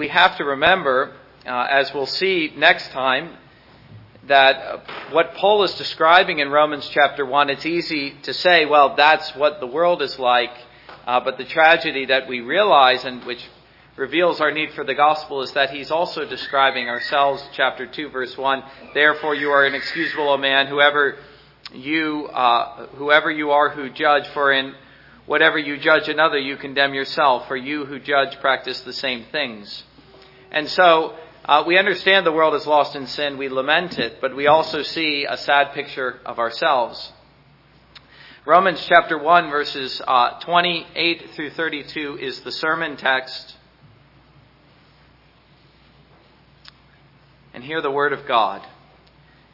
We have to remember, uh, as we'll see next time, that what Paul is describing in Romans chapter 1, it's easy to say, well, that's what the world is like, uh, but the tragedy that we realize and which reveals our need for the gospel is that he's also describing ourselves, chapter 2, verse 1. Therefore, you are inexcusable, O man, whoever you, uh, whoever you are who judge, for in whatever you judge another, you condemn yourself, for you who judge practice the same things. And so, uh, we understand the world is lost in sin, we lament it, but we also see a sad picture of ourselves. Romans chapter 1, verses uh, 28 through 32 is the sermon text. And hear the word of God.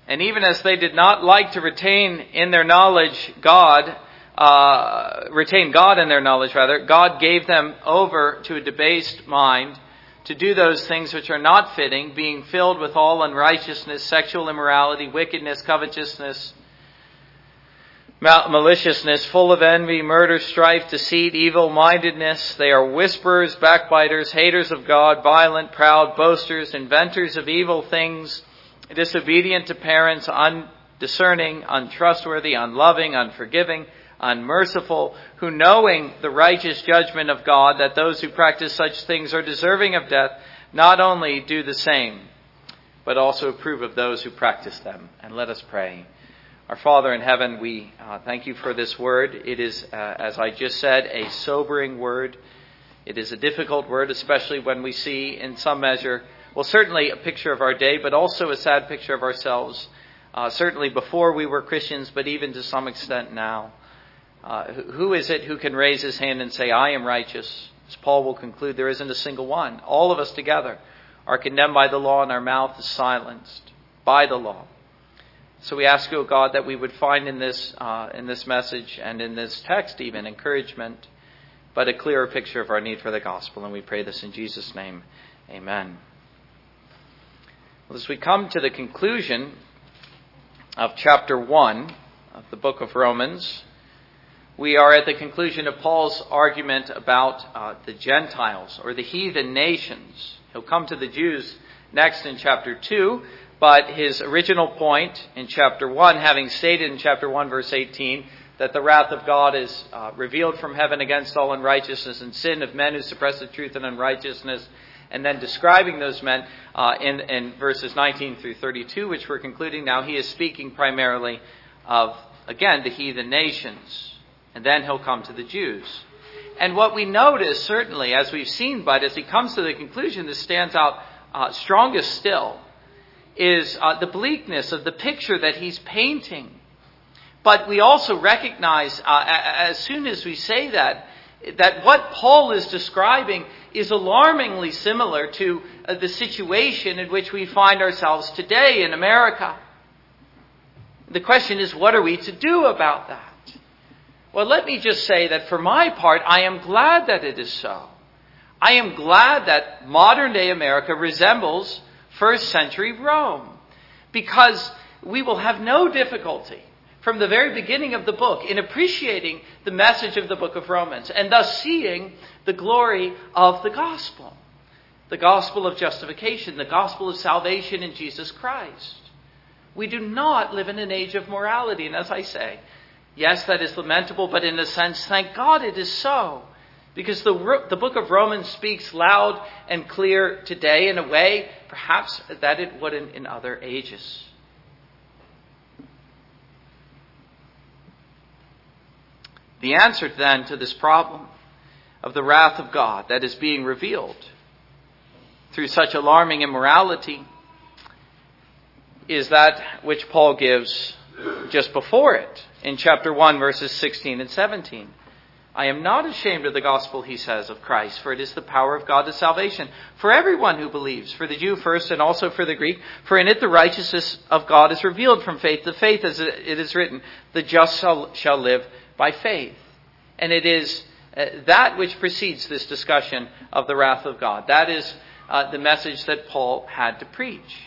And even as they did not like to retain in their knowledge God, uh, retain God in their knowledge, rather, God gave them over to a debased mind to do those things which are not fitting, being filled with all unrighteousness, sexual immorality, wickedness, covetousness, maliciousness, full of envy, murder, strife, deceit, evil mindedness. They are whisperers, backbiters, haters of God, violent, proud, boasters, inventors of evil things, disobedient to parents, undiscerning, untrustworthy, unloving, unforgiving unmerciful, who knowing the righteous judgment of God, that those who practice such things are deserving of death, not only do the same, but also approve of those who practice them. And let us pray. Our Father in heaven, we uh, thank you for this word. It is, uh, as I just said, a sobering word. It is a difficult word, especially when we see, in some measure, well, certainly a picture of our day, but also a sad picture of ourselves. Uh, certainly before we were Christians, but even to some extent now. Uh, who is it who can raise his hand and say, I am righteous? As Paul will conclude, there isn't a single one. All of us together are condemned by the law, and our mouth is silenced by the law. So we ask, O oh God, that we would find in this, uh, in this message and in this text even encouragement, but a clearer picture of our need for the gospel. And we pray this in Jesus' name. Amen. Well, as we come to the conclusion of chapter 1 of the book of Romans, we are at the conclusion of Paul's argument about uh, the Gentiles or the heathen nations. He'll come to the Jews next in chapter 2, but his original point in chapter 1, having stated in chapter 1, verse 18, that the wrath of God is uh, revealed from heaven against all unrighteousness and sin of men who suppress the truth and unrighteousness, and then describing those men uh, in, in verses 19 through 32, which we're concluding now, he is speaking primarily of, again, the heathen nations and then he'll come to the Jews. And what we notice, certainly, as we've seen, but as he comes to the conclusion, this stands out uh, strongest still, is uh, the bleakness of the picture that he's painting. But we also recognize, uh, as soon as we say that, that what Paul is describing is alarmingly similar to uh, the situation in which we find ourselves today in America. The question is, what are we to do about that? Well, let me just say that for my part, I am glad that it is so. I am glad that modern day America resembles first century Rome because we will have no difficulty from the very beginning of the book in appreciating the message of the book of Romans and thus seeing the glory of the gospel. The gospel of justification, the gospel of salvation in Jesus Christ. We do not live in an age of morality, and as I say, Yes, that is lamentable, but in a sense, thank God it is so. Because the, the book of Romans speaks loud and clear today in a way perhaps that it wouldn't in other ages. The answer then to this problem of the wrath of God that is being revealed through such alarming immorality is that which Paul gives just before it in chapter 1, verses 16 and 17. I am not ashamed of the gospel, he says, of Christ, for it is the power of God to salvation for everyone who believes, for the Jew first and also for the Greek, for in it the righteousness of God is revealed from faith to faith, as it is written, the just shall, shall live by faith. And it is uh, that which precedes this discussion of the wrath of God. That is uh, the message that Paul had to preach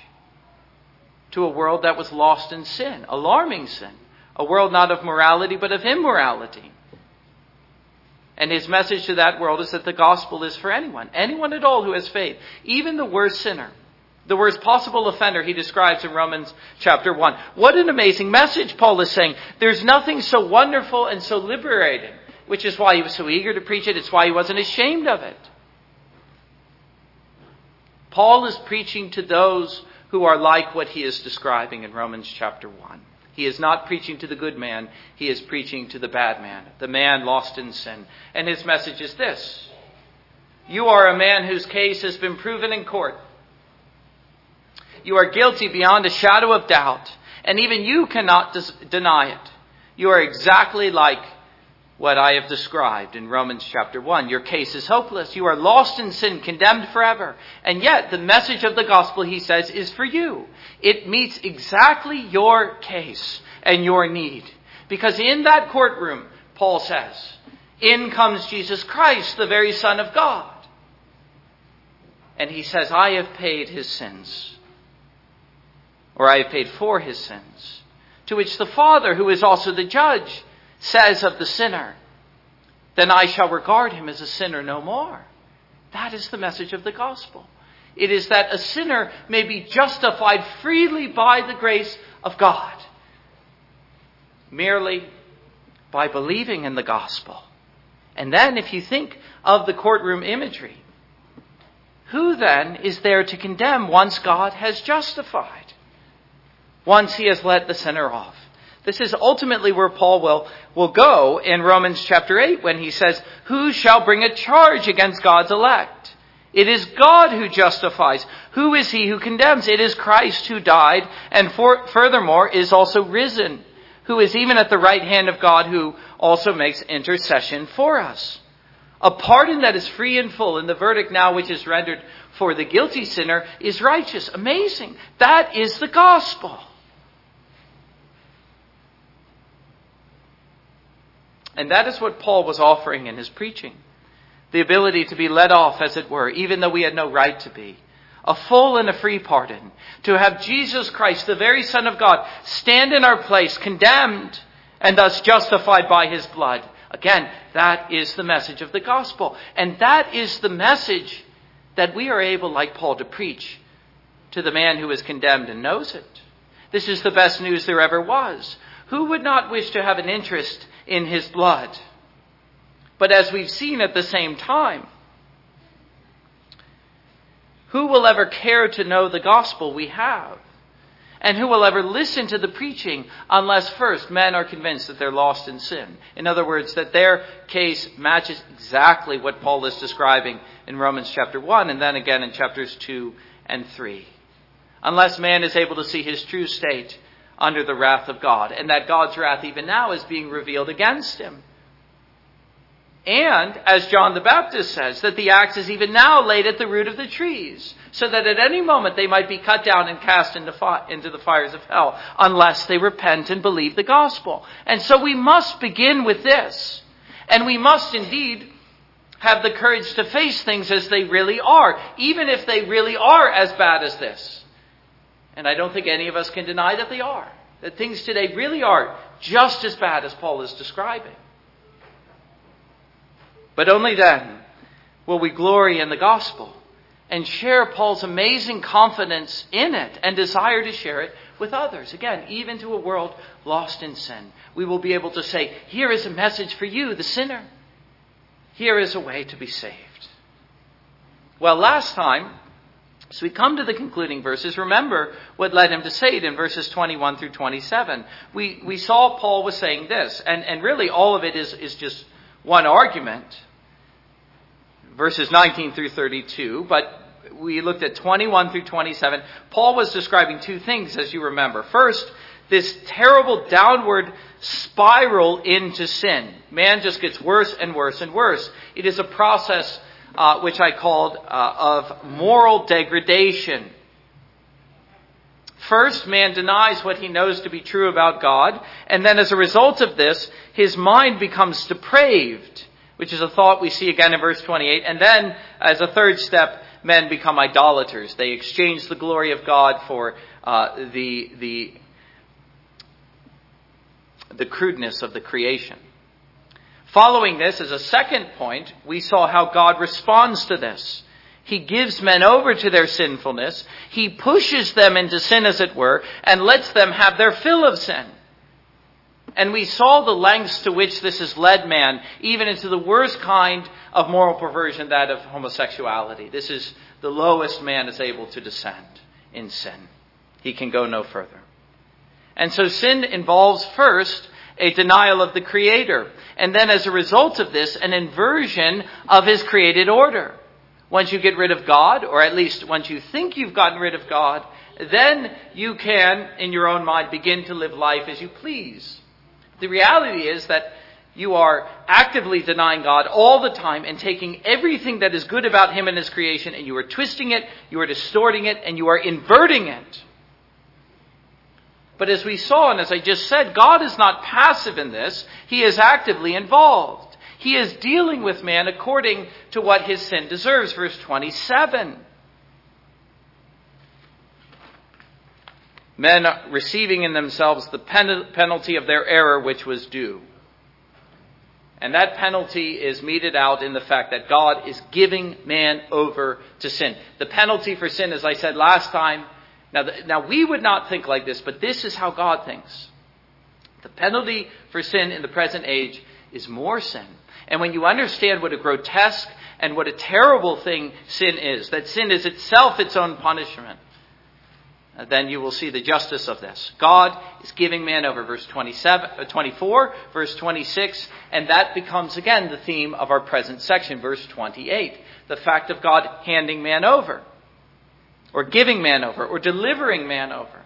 to a world that was lost in sin, alarming sin, a world not of morality but of immorality. And his message to that world is that the gospel is for anyone, anyone at all who has faith, even the worst sinner, the worst possible offender he describes in Romans chapter 1. What an amazing message Paul is saying. There's nothing so wonderful and so liberating, which is why he was so eager to preach it. It's why he wasn't ashamed of it. Paul is preaching to those who are like what he is describing in Romans chapter 1. He is not preaching to the good man, he is preaching to the bad man, the man lost in sin. And his message is this You are a man whose case has been proven in court. You are guilty beyond a shadow of doubt, and even you cannot dis- deny it. You are exactly like what I have described in Romans chapter 1. Your case is hopeless. You are lost in sin, condemned forever. And yet, the message of the gospel, he says, is for you. It meets exactly your case and your need. Because in that courtroom, Paul says, in comes Jesus Christ, the very Son of God. And he says, I have paid his sins. Or I have paid for his sins. To which the Father, who is also the judge, says of the sinner, then I shall regard him as a sinner no more. That is the message of the gospel. It is that a sinner may be justified freely by the grace of God, merely by believing in the gospel. And then, if you think of the courtroom imagery, who then is there to condemn once God has justified? Once he has let the sinner off? This is ultimately where Paul will, will go in Romans chapter 8 when he says, Who shall bring a charge against God's elect? It is God who justifies. Who is he who condemns? It is Christ who died and for, furthermore is also risen, who is even at the right hand of God who also makes intercession for us. A pardon that is free and full, and the verdict now which is rendered for the guilty sinner is righteous. Amazing. That is the gospel. And that is what Paul was offering in his preaching. The ability to be let off, as it were, even though we had no right to be. A full and a free pardon. To have Jesus Christ, the very Son of God, stand in our place, condemned, and thus justified by his blood. Again, that is the message of the gospel. And that is the message that we are able, like Paul, to preach to the man who is condemned and knows it. This is the best news there ever was. Who would not wish to have an interest in his blood? But as we've seen at the same time, who will ever care to know the gospel we have? And who will ever listen to the preaching unless first men are convinced that they're lost in sin? In other words, that their case matches exactly what Paul is describing in Romans chapter 1 and then again in chapters 2 and 3. Unless man is able to see his true state under the wrath of God, and that God's wrath even now is being revealed against him. And, as John the Baptist says, that the axe is even now laid at the root of the trees, so that at any moment they might be cut down and cast into, fi- into the fires of hell, unless they repent and believe the gospel. And so we must begin with this. And we must indeed have the courage to face things as they really are, even if they really are as bad as this. And I don't think any of us can deny that they are. That things today really are just as bad as Paul is describing. But only then will we glory in the gospel and share Paul's amazing confidence in it and desire to share it with others. Again, even to a world lost in sin. We will be able to say, here is a message for you, the sinner. Here is a way to be saved. Well, last time, so we come to the concluding verses. Remember what led him to say it in verses 21 through 27. We, we saw Paul was saying this, and, and really all of it is, is just one argument. Verses 19 through 32, but we looked at 21 through 27. Paul was describing two things, as you remember. First, this terrible downward spiral into sin. Man just gets worse and worse and worse. It is a process uh, which I called uh, of moral degradation. First, man denies what he knows to be true about God, and then as a result of this, his mind becomes depraved, which is a thought we see again in verse 28. And then, as a third step, men become idolaters. They exchange the glory of God for uh, the, the, the crudeness of the creation. Following this, as a second point, we saw how God responds to this. He gives men over to their sinfulness. He pushes them into sin, as it were, and lets them have their fill of sin. And we saw the lengths to which this has led man, even into the worst kind of moral perversion, that of homosexuality. This is the lowest man is able to descend in sin. He can go no further. And so sin involves first a denial of the Creator. And then as a result of this, an inversion of His created order. Once you get rid of God, or at least once you think you've gotten rid of God, then you can, in your own mind, begin to live life as you please. The reality is that you are actively denying God all the time and taking everything that is good about Him and His creation and you are twisting it, you are distorting it, and you are inverting it. But as we saw and as I just said, God is not passive in this. He is actively involved. He is dealing with man according to what his sin deserves. Verse 27. Men receiving in themselves the penalty of their error which was due. And that penalty is meted out in the fact that God is giving man over to sin. The penalty for sin, as I said last time, now, the, now we would not think like this, but this is how God thinks. The penalty for sin in the present age is more sin. And when you understand what a grotesque and what a terrible thing sin is, that sin is itself its own punishment, uh, then you will see the justice of this. God is giving man over, verse 27, uh, 24, verse 26, and that becomes again the theme of our present section, verse 28. The fact of God handing man over, or giving man over, or delivering man over.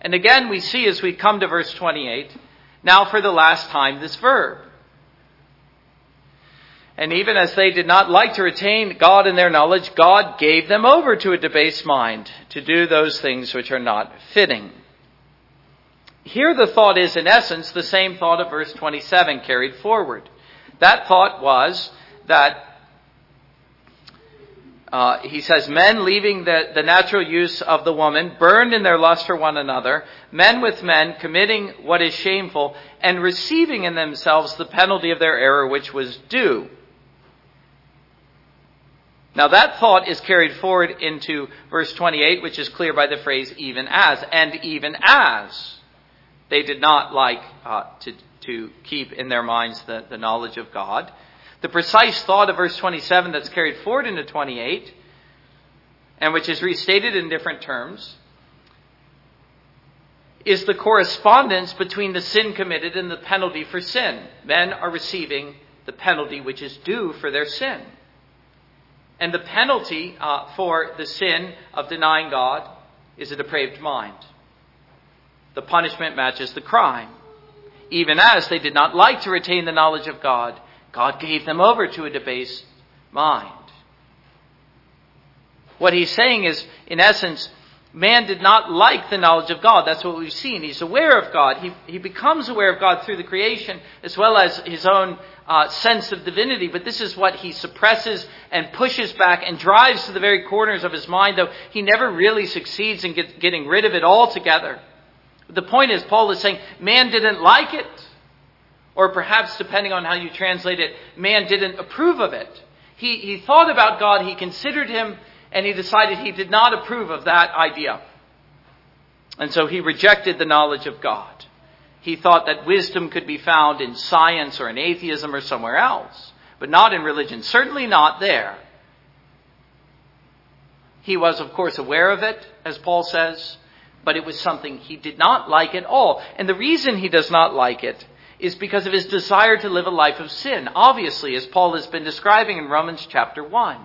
And again, we see as we come to verse 28, now for the last time, this verb. And even as they did not like to retain God in their knowledge, God gave them over to a debased mind to do those things which are not fitting. Here the thought is, in essence, the same thought of verse 27 carried forward. That thought was that uh, he says, men leaving the, the natural use of the woman, burned in their lust for one another, men with men committing what is shameful, and receiving in themselves the penalty of their error which was due. Now that thought is carried forward into verse 28, which is clear by the phrase even as. And even as they did not like uh, to, to keep in their minds the, the knowledge of God. The precise thought of verse 27 that's carried forward into 28, and which is restated in different terms, is the correspondence between the sin committed and the penalty for sin. Men are receiving the penalty which is due for their sin. And the penalty uh, for the sin of denying God is a depraved mind. The punishment matches the crime. Even as they did not like to retain the knowledge of God, God gave them over to a debased mind. What he's saying is, in essence, man did not like the knowledge of God. That's what we've seen. He's aware of God. He, he becomes aware of God through the creation as well as his own uh, sense of divinity, but this is what he suppresses and pushes back and drives to the very corners of his mind, though he never really succeeds in get, getting rid of it altogether. The point is, Paul is saying, man didn't like it. Or perhaps, depending on how you translate it, man didn't approve of it. He, he thought about God, he considered him, and he decided he did not approve of that idea. And so he rejected the knowledge of God. He thought that wisdom could be found in science or in atheism or somewhere else, but not in religion. Certainly not there. He was, of course, aware of it, as Paul says, but it was something he did not like at all. And the reason he does not like it is because of his desire to live a life of sin, obviously, as Paul has been describing in Romans chapter 1.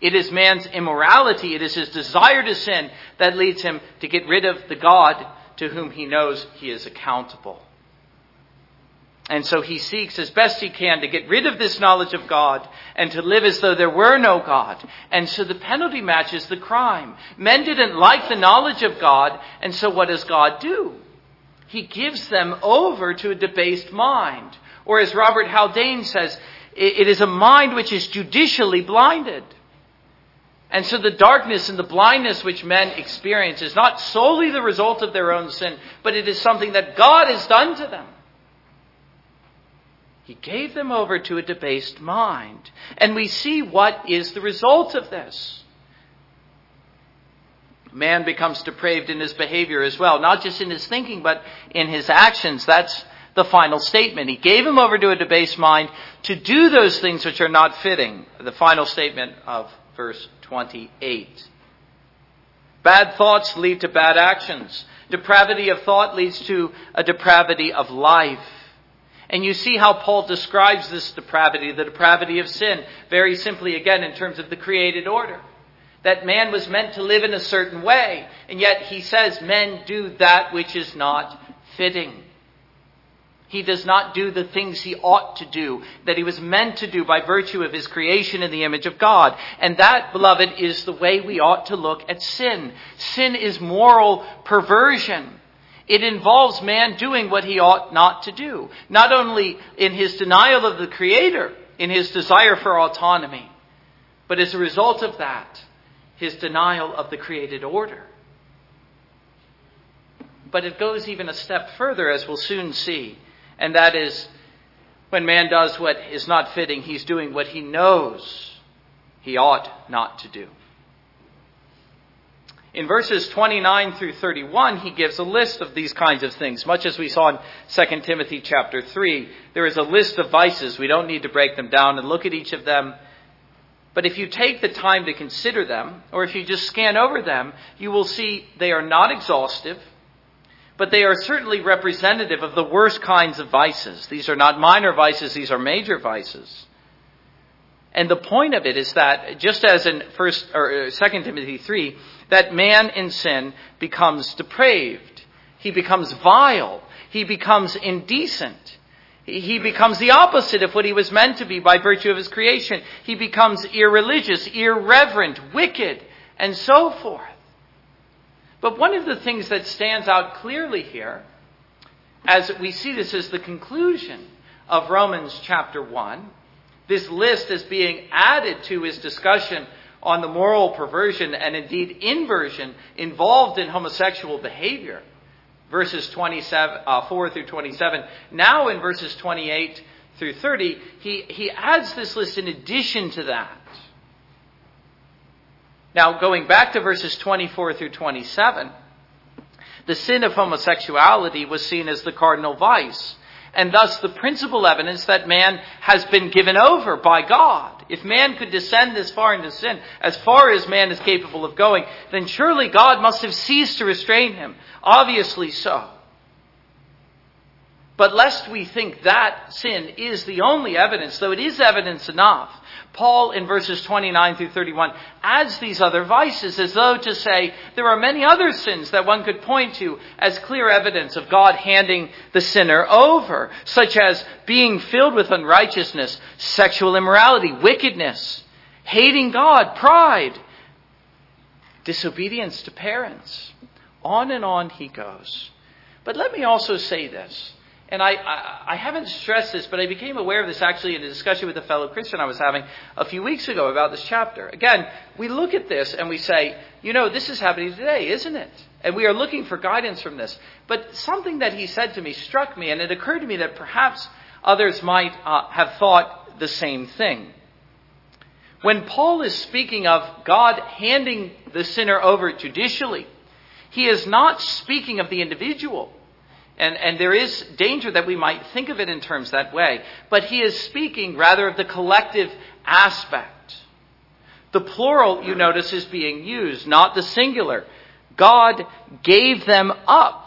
It is man's immorality, it is his desire to sin that leads him to get rid of the God to whom he knows he is accountable. And so he seeks as best he can to get rid of this knowledge of God and to live as though there were no God. And so the penalty matches the crime. Men didn't like the knowledge of God, and so what does God do? He gives them over to a debased mind. Or as Robert Haldane says, it is a mind which is judicially blinded. And so the darkness and the blindness which men experience is not solely the result of their own sin, but it is something that God has done to them. He gave them over to a debased mind. And we see what is the result of this. Man becomes depraved in his behavior as well, not just in his thinking, but in his actions. That's the final statement. He gave him over to a debased mind to do those things which are not fitting. The final statement of verse 28. Bad thoughts lead to bad actions. Depravity of thought leads to a depravity of life. And you see how Paul describes this depravity, the depravity of sin, very simply again in terms of the created order. That man was meant to live in a certain way, and yet he says men do that which is not fitting. He does not do the things he ought to do, that he was meant to do by virtue of his creation in the image of God. And that, beloved, is the way we ought to look at sin. Sin is moral perversion. It involves man doing what he ought not to do, not only in his denial of the Creator, in his desire for autonomy, but as a result of that, his denial of the created order. But it goes even a step further, as we'll soon see, and that is when man does what is not fitting, he's doing what he knows he ought not to do. In verses 29 through 31, he gives a list of these kinds of things. Much as we saw in 2 Timothy chapter 3, there is a list of vices. We don't need to break them down and look at each of them. But if you take the time to consider them, or if you just scan over them, you will see they are not exhaustive, but they are certainly representative of the worst kinds of vices. These are not minor vices, these are major vices. And the point of it is that, just as in first or uh, Second Timothy three, that man in sin becomes depraved. He becomes vile. He becomes indecent. He becomes the opposite of what he was meant to be by virtue of his creation. He becomes irreligious, irreverent, wicked, and so forth. But one of the things that stands out clearly here, as we see this as the conclusion of Romans chapter 1, this list is being added to his discussion on the moral perversion and indeed inversion involved in homosexual behavior. Verses 27, uh, 4 through 27. Now in verses 28 through 30, he, he adds this list in addition to that. Now, going back to verses 24 through 27, the sin of homosexuality was seen as the cardinal vice and thus the principal evidence that man has been given over by God. If man could descend this far into sin, as far as man is capable of going, then surely God must have ceased to restrain him. Obviously so. But lest we think that sin is the only evidence, though it is evidence enough, Paul in verses 29 through 31 adds these other vices as though to say there are many other sins that one could point to as clear evidence of God handing the sinner over, such as being filled with unrighteousness, sexual immorality, wickedness, hating God, pride, disobedience to parents. On and on he goes. But let me also say this. And I, I, I, haven't stressed this, but I became aware of this actually in a discussion with a fellow Christian I was having a few weeks ago about this chapter. Again, we look at this and we say, you know, this is happening today, isn't it? And we are looking for guidance from this. But something that he said to me struck me, and it occurred to me that perhaps others might uh, have thought the same thing. When Paul is speaking of God handing the sinner over judicially, he is not speaking of the individual. And, and there is danger that we might think of it in terms that way. But he is speaking rather of the collective aspect. The plural, you notice, is being used, not the singular. God gave them up.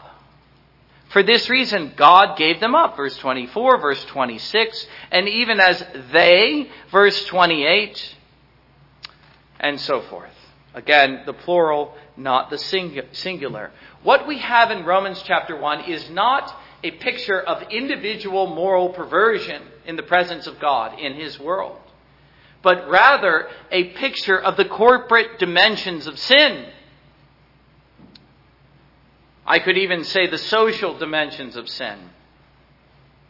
For this reason, God gave them up. Verse 24, verse 26, and even as they, verse 28, and so forth. Again, the plural, not the singular. What we have in Romans chapter 1 is not a picture of individual moral perversion in the presence of God in His world, but rather a picture of the corporate dimensions of sin. I could even say the social dimensions of sin.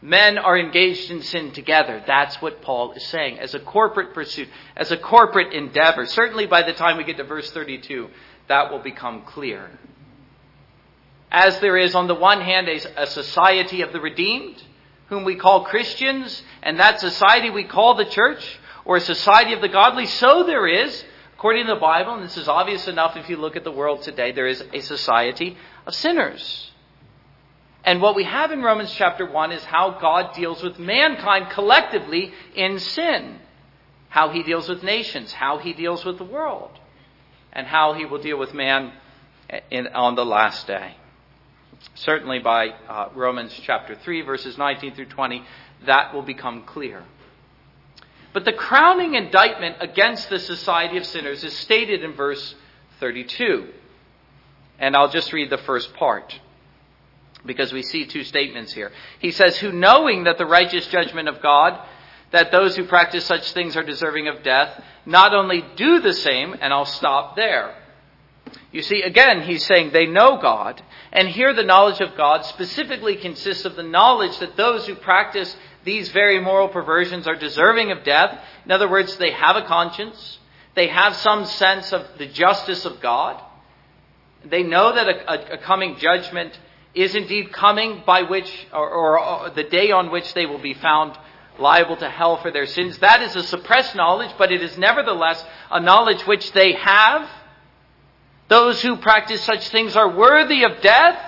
Men are engaged in sin together. That's what Paul is saying. As a corporate pursuit, as a corporate endeavor. Certainly by the time we get to verse 32, that will become clear. As there is, on the one hand, a, a society of the redeemed whom we call Christians, and that society we call the church, or a society of the godly, so there is, according to the Bible, and this is obvious enough if you look at the world today, there is a society of sinners. And what we have in Romans chapter 1 is how God deals with mankind collectively in sin. How he deals with nations, how he deals with the world, and how he will deal with man in, on the last day. Certainly by uh, Romans chapter 3, verses 19 through 20, that will become clear. But the crowning indictment against the society of sinners is stated in verse 32. And I'll just read the first part because we see two statements here. He says, Who knowing that the righteous judgment of God, that those who practice such things are deserving of death, not only do the same, and I'll stop there. You see, again, he's saying they know God, and here the knowledge of God specifically consists of the knowledge that those who practice these very moral perversions are deserving of death. In other words, they have a conscience. They have some sense of the justice of God. They know that a, a, a coming judgment is indeed coming by which, or, or, or the day on which they will be found liable to hell for their sins. That is a suppressed knowledge, but it is nevertheless a knowledge which they have. Those who practice such things are worthy of death.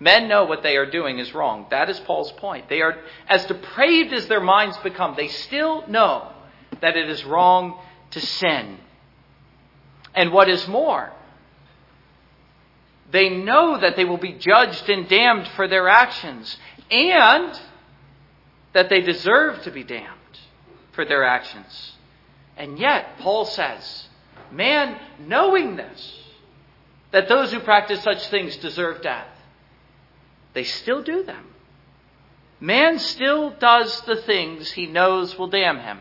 Men know what they are doing is wrong. That is Paul's point. They are, as depraved as their minds become, they still know that it is wrong to sin. And what is more, they know that they will be judged and damned for their actions, and that they deserve to be damned for their actions. And yet, Paul says, man, knowing this, that those who practice such things deserve death, they still do them. Man still does the things he knows will damn him.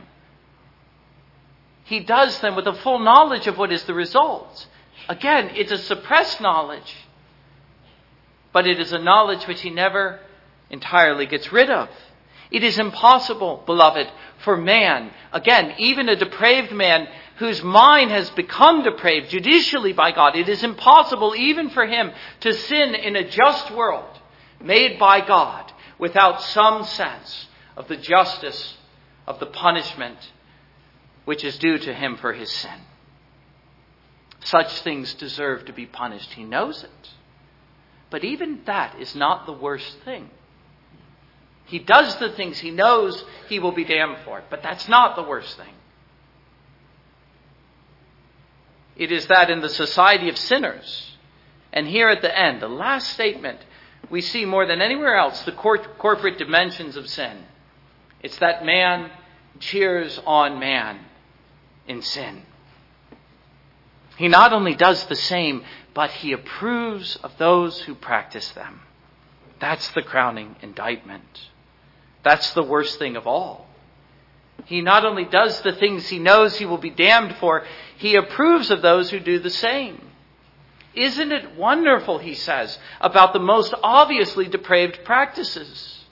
He does them with a full knowledge of what is the result. Again, it's a suppressed knowledge, but it is a knowledge which he never entirely gets rid of. It is impossible, beloved, for man, again, even a depraved man whose mind has become depraved judicially by God, it is impossible even for him to sin in a just world made by God without some sense of the justice of the punishment which is due to him for his sin. Such things deserve to be punished. He knows it. But even that is not the worst thing. He does the things he knows he will be damned for, but that's not the worst thing. It is that in the society of sinners, and here at the end, the last statement, we see more than anywhere else the cor- corporate dimensions of sin. It's that man cheers on man in sin. He not only does the same, but he approves of those who practice them. That's the crowning indictment. That's the worst thing of all. He not only does the things he knows he will be damned for, he approves of those who do the same. Isn't it wonderful, he says, about the most obviously depraved practices?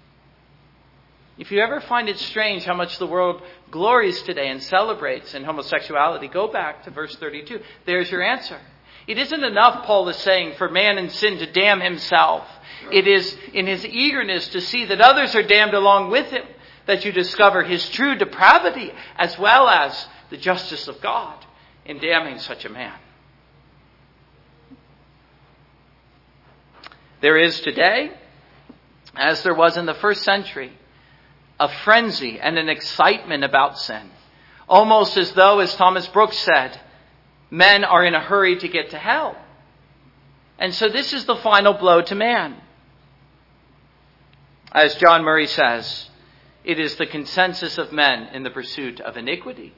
If you ever find it strange how much the world glories today and celebrates in homosexuality, go back to verse 32. There's your answer. It isn't enough, Paul is saying, for man in sin to damn himself. It is in his eagerness to see that others are damned along with him that you discover his true depravity as well as the justice of God in damning such a man. There is today, as there was in the first century, a frenzy and an excitement about sin. Almost as though, as Thomas Brooks said, men are in a hurry to get to hell. And so this is the final blow to man. As John Murray says, it is the consensus of men in the pursuit of iniquity.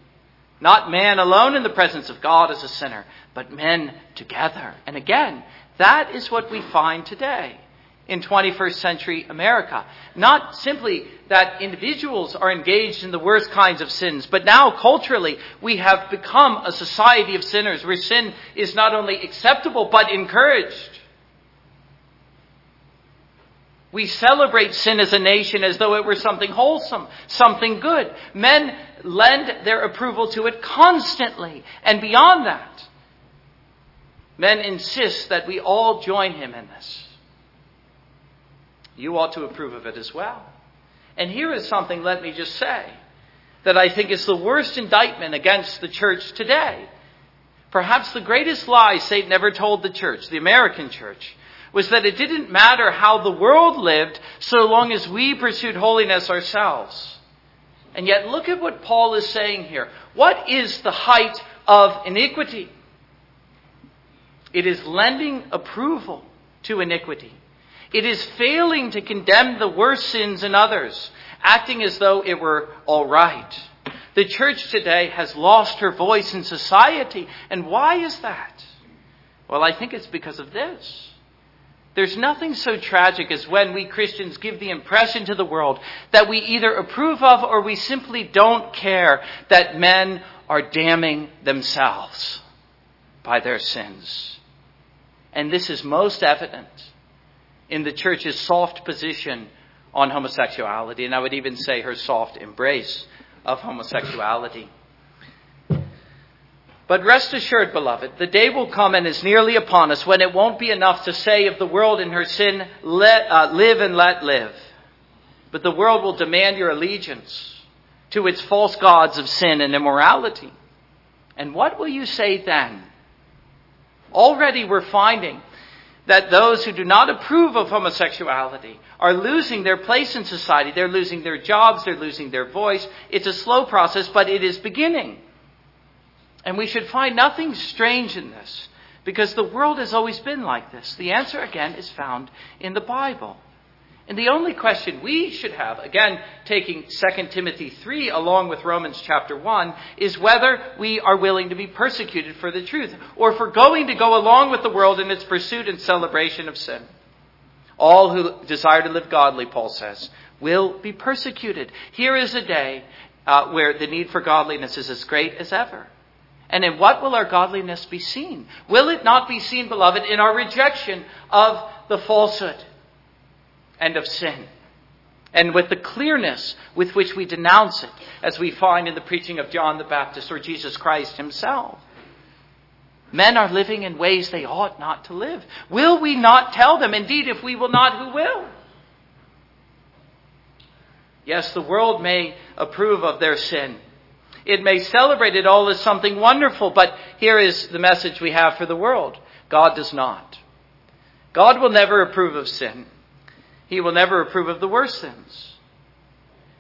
Not man alone in the presence of God as a sinner, but men together. And again, that is what we find today in 21st century America. Not simply that individuals are engaged in the worst kinds of sins, but now culturally we have become a society of sinners where sin is not only acceptable but encouraged. We celebrate sin as a nation as though it were something wholesome, something good. Men lend their approval to it constantly. And beyond that, men insist that we all join him in this. You ought to approve of it as well. And here is something, let me just say, that I think is the worst indictment against the church today. Perhaps the greatest lie Satan ever told the church, the American church, was that it didn't matter how the world lived so long as we pursued holiness ourselves. And yet, look at what Paul is saying here. What is the height of iniquity? It is lending approval to iniquity. It is failing to condemn the worst sins in others, acting as though it were all right. The church today has lost her voice in society. And why is that? Well, I think it's because of this. There's nothing so tragic as when we Christians give the impression to the world that we either approve of or we simply don't care that men are damning themselves by their sins. And this is most evident in the church's soft position on homosexuality, and I would even say her soft embrace of homosexuality. But rest assured, beloved, the day will come and is nearly upon us when it won't be enough to say of the world in her sin, let, uh, live and let live. But the world will demand your allegiance to its false gods of sin and immorality. And what will you say then? Already we're finding that those who do not approve of homosexuality are losing their place in society. They're losing their jobs, they're losing their voice. It's a slow process, but it is beginning. And we should find nothing strange in this because the world has always been like this. The answer, again, is found in the Bible. And the only question we should have, again, taking 2 Timothy 3 along with Romans chapter 1, is whether we are willing to be persecuted for the truth or for going to go along with the world in its pursuit and celebration of sin. All who desire to live godly, Paul says, will be persecuted. Here is a day uh, where the need for godliness is as great as ever. And in what will our godliness be seen? Will it not be seen, beloved, in our rejection of the falsehood and of sin? And with the clearness with which we denounce it, as we find in the preaching of John the Baptist or Jesus Christ himself. Men are living in ways they ought not to live. Will we not tell them? Indeed, if we will not, who will? Yes, the world may approve of their sin. It may celebrate it all as something wonderful, but here is the message we have for the world God does not. God will never approve of sin, He will never approve of the worst sins.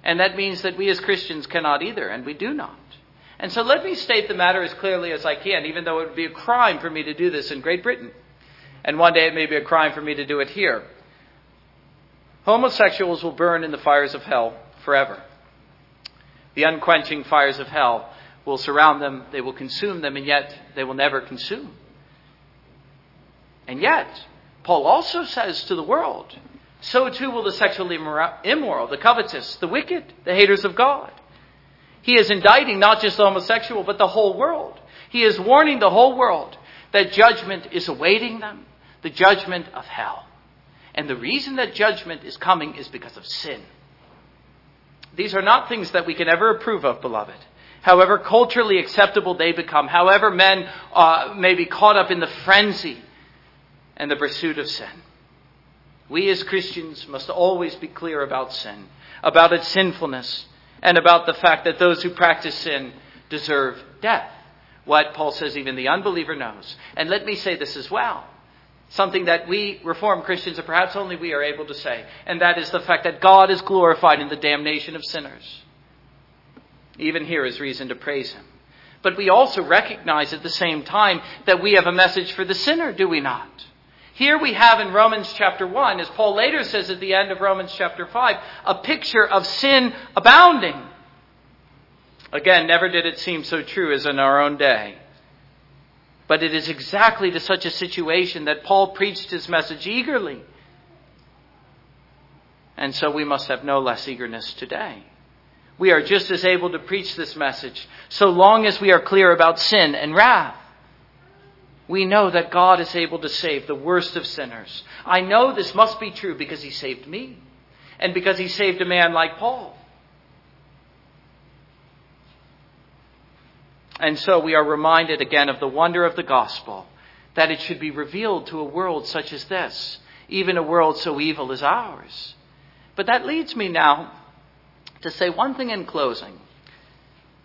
And that means that we as Christians cannot either, and we do not. And so let me state the matter as clearly as I can, even though it would be a crime for me to do this in Great Britain. And one day it may be a crime for me to do it here. Homosexuals will burn in the fires of hell forever. The unquenching fires of hell will surround them, they will consume them, and yet they will never consume. And yet, Paul also says to the world, so too will the sexually immoral, the covetous, the wicked, the haters of God. He is indicting not just the homosexual, but the whole world. He is warning the whole world that judgment is awaiting them, the judgment of hell. And the reason that judgment is coming is because of sin. These are not things that we can ever approve of, beloved. However culturally acceptable they become, however men uh, may be caught up in the frenzy and the pursuit of sin. We as Christians must always be clear about sin, about its sinfulness, and about the fact that those who practice sin deserve death. What Paul says even the unbeliever knows. And let me say this as well something that we Reformed Christians, and perhaps only we, are able to say, and that is the fact that God is glorified in the damnation of sinners. Even here is reason to praise Him. But we also recognize at the same time that we have a message for the sinner, do we not? Here we have in Romans chapter 1, as Paul later says at the end of Romans chapter 5, a picture of sin abounding. Again, never did it seem so true as in our own day. But it is exactly to such a situation that Paul preached his message eagerly. And so we must have no less eagerness today. We are just as able to preach this message so long as we are clear about sin and wrath. We know that God is able to save the worst of sinners. I know this must be true because he saved me and because he saved a man like Paul. And so we are reminded again of the wonder of the gospel, that it should be revealed to a world such as this. even a world so evil as ours. But that leads me now to say one thing in closing,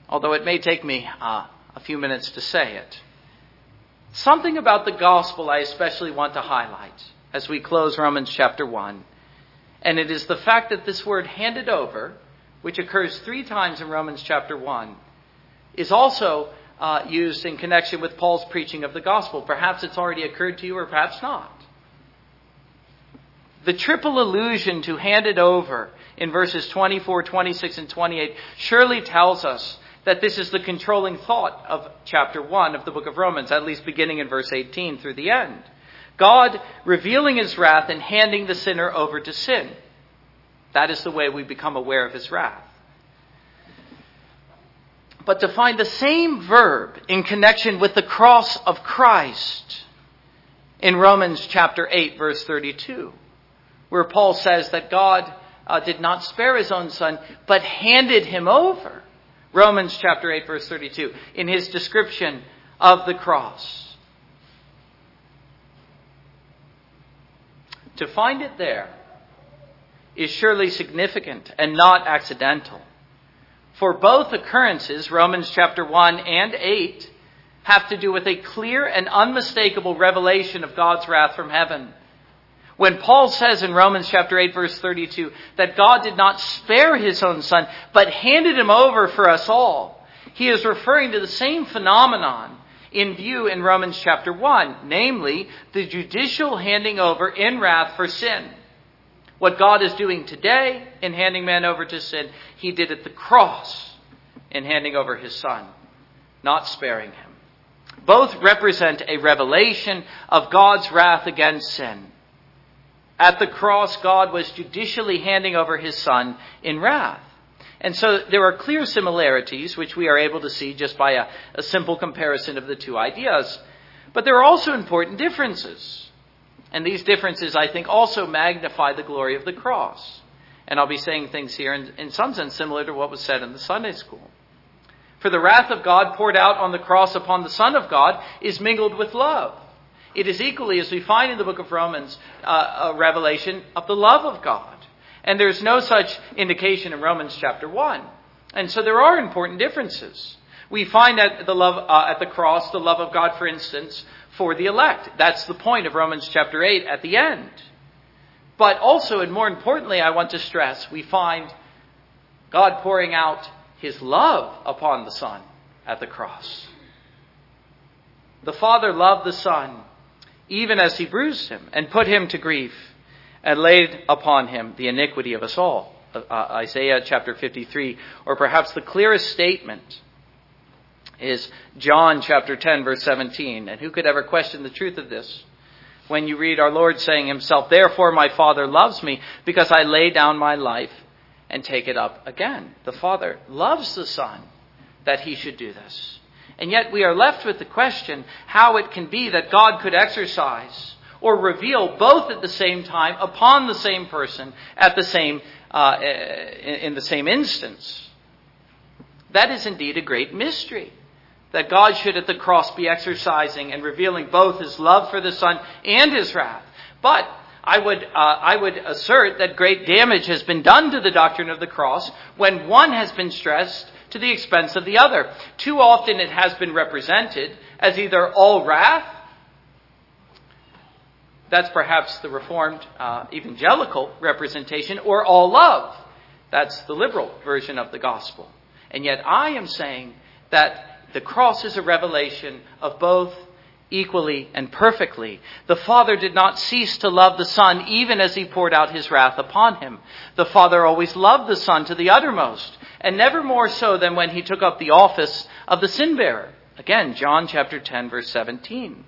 although it may take me uh, a few minutes to say it. Something about the gospel I especially want to highlight as we close Romans chapter 1. And it is the fact that this word handed over, which occurs three times in Romans chapter 1, is also uh, used in connection with Paul's preaching of the gospel. Perhaps it's already occurred to you, or perhaps not. The triple allusion to handed over in verses 24, 26, and 28 surely tells us that this is the controlling thought of chapter 1 of the book of Romans, at least beginning in verse 18 through the end. God revealing his wrath and handing the sinner over to sin. That is the way we become aware of his wrath. But to find the same verb in connection with the cross of Christ in Romans chapter 8, verse 32, where Paul says that God uh, did not spare his own son, but handed him over. Romans chapter 8, verse 32, in his description of the cross. To find it there is surely significant and not accidental. For both occurrences, Romans chapter 1 and 8, have to do with a clear and unmistakable revelation of God's wrath from heaven. When Paul says in Romans chapter 8 verse 32 that God did not spare his own son, but handed him over for us all, he is referring to the same phenomenon in view in Romans chapter 1, namely the judicial handing over in wrath for sin. What God is doing today in handing man over to sin, he did at the cross in handing over his son, not sparing him. Both represent a revelation of God's wrath against sin. At the cross, God was judicially handing over his son in wrath. And so there are clear similarities, which we are able to see just by a, a, simple comparison of the two ideas. But there are also important differences. And these differences, I think, also magnify the glory of the cross. And I'll be saying things here in, in some sense similar to what was said in the Sunday school. For the wrath of God poured out on the cross upon the Son of God is mingled with love. It is equally, as we find in the book of Romans, uh, a revelation of the love of God. And there's no such indication in Romans chapter 1. And so there are important differences. We find at the love uh, at the cross the love of God, for instance, for the elect. That's the point of Romans chapter 8 at the end. But also, and more importantly, I want to stress, we find God pouring out his love upon the Son at the cross. The Father loved the Son even as he bruised him, and put him to grief, and laid upon him the iniquity of us all. Uh, Isaiah chapter 53, or perhaps the clearest statement is John chapter 10, verse 17. And who could ever question the truth of this? When you read our Lord saying himself, Therefore my Father loves me, because I lay down my life and take it up again. The Father loves the Son that he should do this. And yet we are left with the question how it can be that God could exercise or reveal both at the same time upon the same person at the same, uh, in the same instance. That is indeed a great mystery. That God should at the cross be exercising and revealing both his love for the Son and his wrath. But I would, uh, I would assert that great damage has been done to the doctrine of the cross when one has been stressed to the expense of the other. Too often it has been represented as either all wrath, that's perhaps the Reformed uh, evangelical representation, or all love. That's the liberal version of the gospel. And yet I am saying that the cross is a revelation of both equally and perfectly. The Father did not cease to love the Son even as he poured out his wrath upon him. The Father always loved the Son to the uttermost and never more so than when he took up the office of the sin bearer. Again, John chapter 10 verse 17.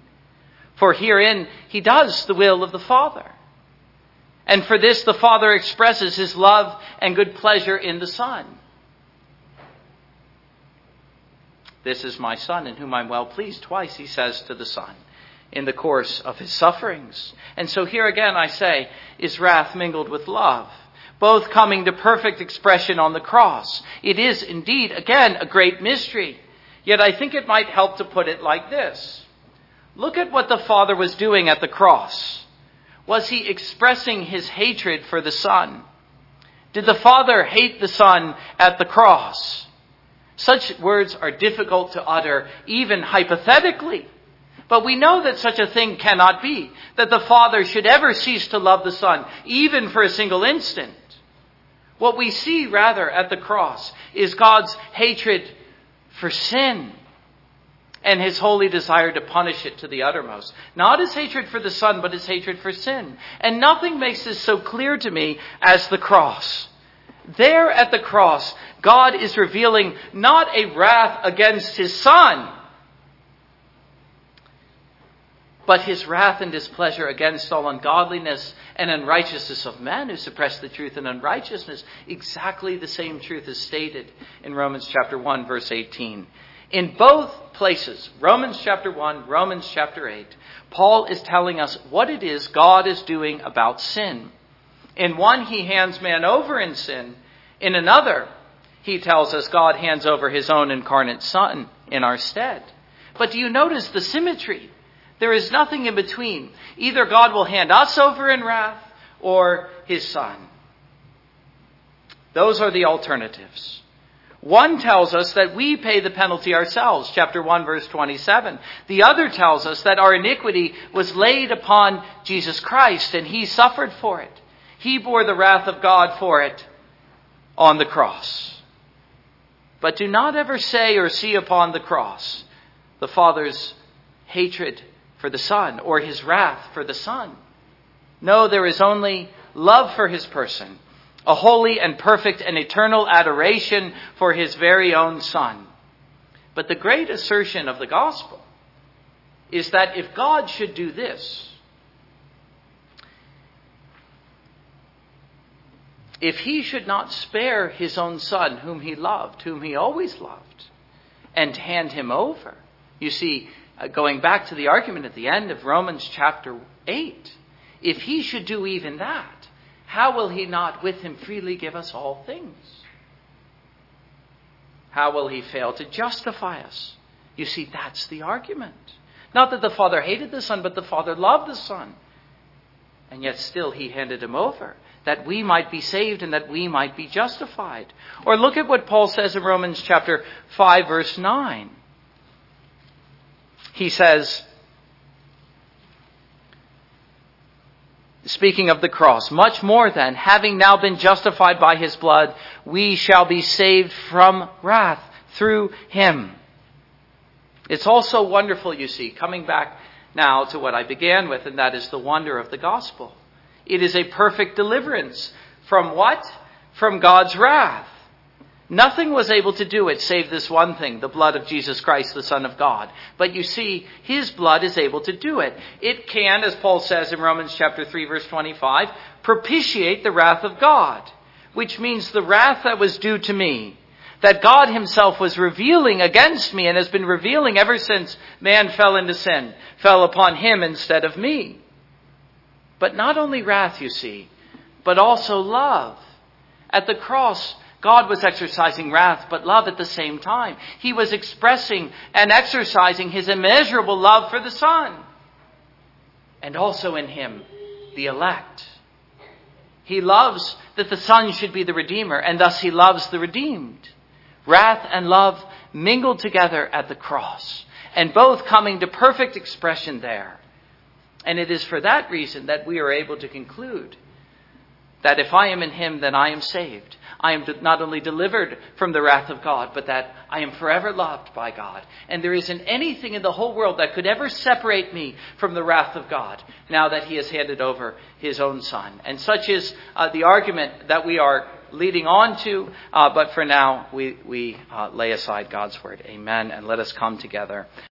For herein he does the will of the Father. And for this the Father expresses his love and good pleasure in the Son. This is my Son in whom I'm well pleased. Twice he says to the Son in the course of his sufferings. And so here again I say, is wrath mingled with love? both coming to perfect expression on the cross. It is indeed, again, a great mystery. Yet I think it might help to put it like this. Look at what the Father was doing at the cross. Was he expressing his hatred for the Son? Did the Father hate the Son at the cross? Such words are difficult to utter, even hypothetically. But we know that such a thing cannot be, that the Father should ever cease to love the Son, even for a single instant. What we see, rather, at the cross is God's hatred for sin and his holy desire to punish it to the uttermost. Not his hatred for the Son, but his hatred for sin. And nothing makes this so clear to me as the cross. There at the cross, God is revealing not a wrath against his Son, but his wrath and displeasure against all ungodliness and unrighteousness of men who suppress the truth and unrighteousness. Exactly the same truth is stated in Romans chapter 1 verse 18. In both places, Romans chapter 1, Romans chapter 8, Paul is telling us what it is God is doing about sin. In one, he hands man over in sin. In another, he tells us God hands over his own incarnate Son in our stead. But do you notice the symmetry? There is nothing in between. Either God will hand us over in wrath or his Son. Those are the alternatives. One tells us that we pay the penalty ourselves, chapter 1 verse 27. The other tells us that our iniquity was laid upon Jesus Christ and he suffered for it. He bore the wrath of God for it on the cross. But do not ever say or see upon the cross the Father's hatred for the Son or his wrath for the Son. No, there is only love for his person a holy and perfect and eternal adoration for his very own Son. But the great assertion of the gospel is that if God should do this, if he should not spare his own Son, whom he loved, whom he always loved, and hand him over, you see, uh, going back to the argument at the end of Romans chapter 8, if he should do even that, how will he not with him freely give us all things? How will he fail to justify us? You see, that's the argument. Not that the Father hated the Son, but the Father loved the Son. And yet still he handed him over, that we might be saved and that we might be justified. Or look at what Paul says in Romans chapter 5 verse 9. He says, speaking of the cross, much more than, having now been justified by his blood, we shall be saved from wrath through him. It's also wonderful, you see, coming back now to what I began with, and that is the wonder of the gospel. It is a perfect deliverance from what? From God's wrath. Nothing was able to do it save this one thing, the blood of Jesus Christ, the Son of God. But you see, His blood is able to do it. It can, as Paul says in Romans chapter 3 verse 25, propitiate the wrath of God, which means the wrath that was due to me, that God Himself was revealing against me and has been revealing ever since man fell into sin, fell upon Him instead of me. But not only wrath, you see, but also love. At the cross, God was exercising wrath, but love at the same time. He was expressing and exercising his immeasurable love for the Son. And also in him, the elect. He loves that the Son should be the Redeemer, and thus he loves the redeemed. Wrath and love mingled together at the cross, and both coming to perfect expression there. And it is for that reason that we are able to conclude that if I am in him, then I am saved. I am not only delivered from the wrath of God, but that I am forever loved by God. And there isn't anything in the whole world that could ever separate me from the wrath of God now that He has handed over His own Son. And such is uh, the argument that we are leading on to. Uh, but for now, we, we uh, lay aside God's word. Amen. And let us come together.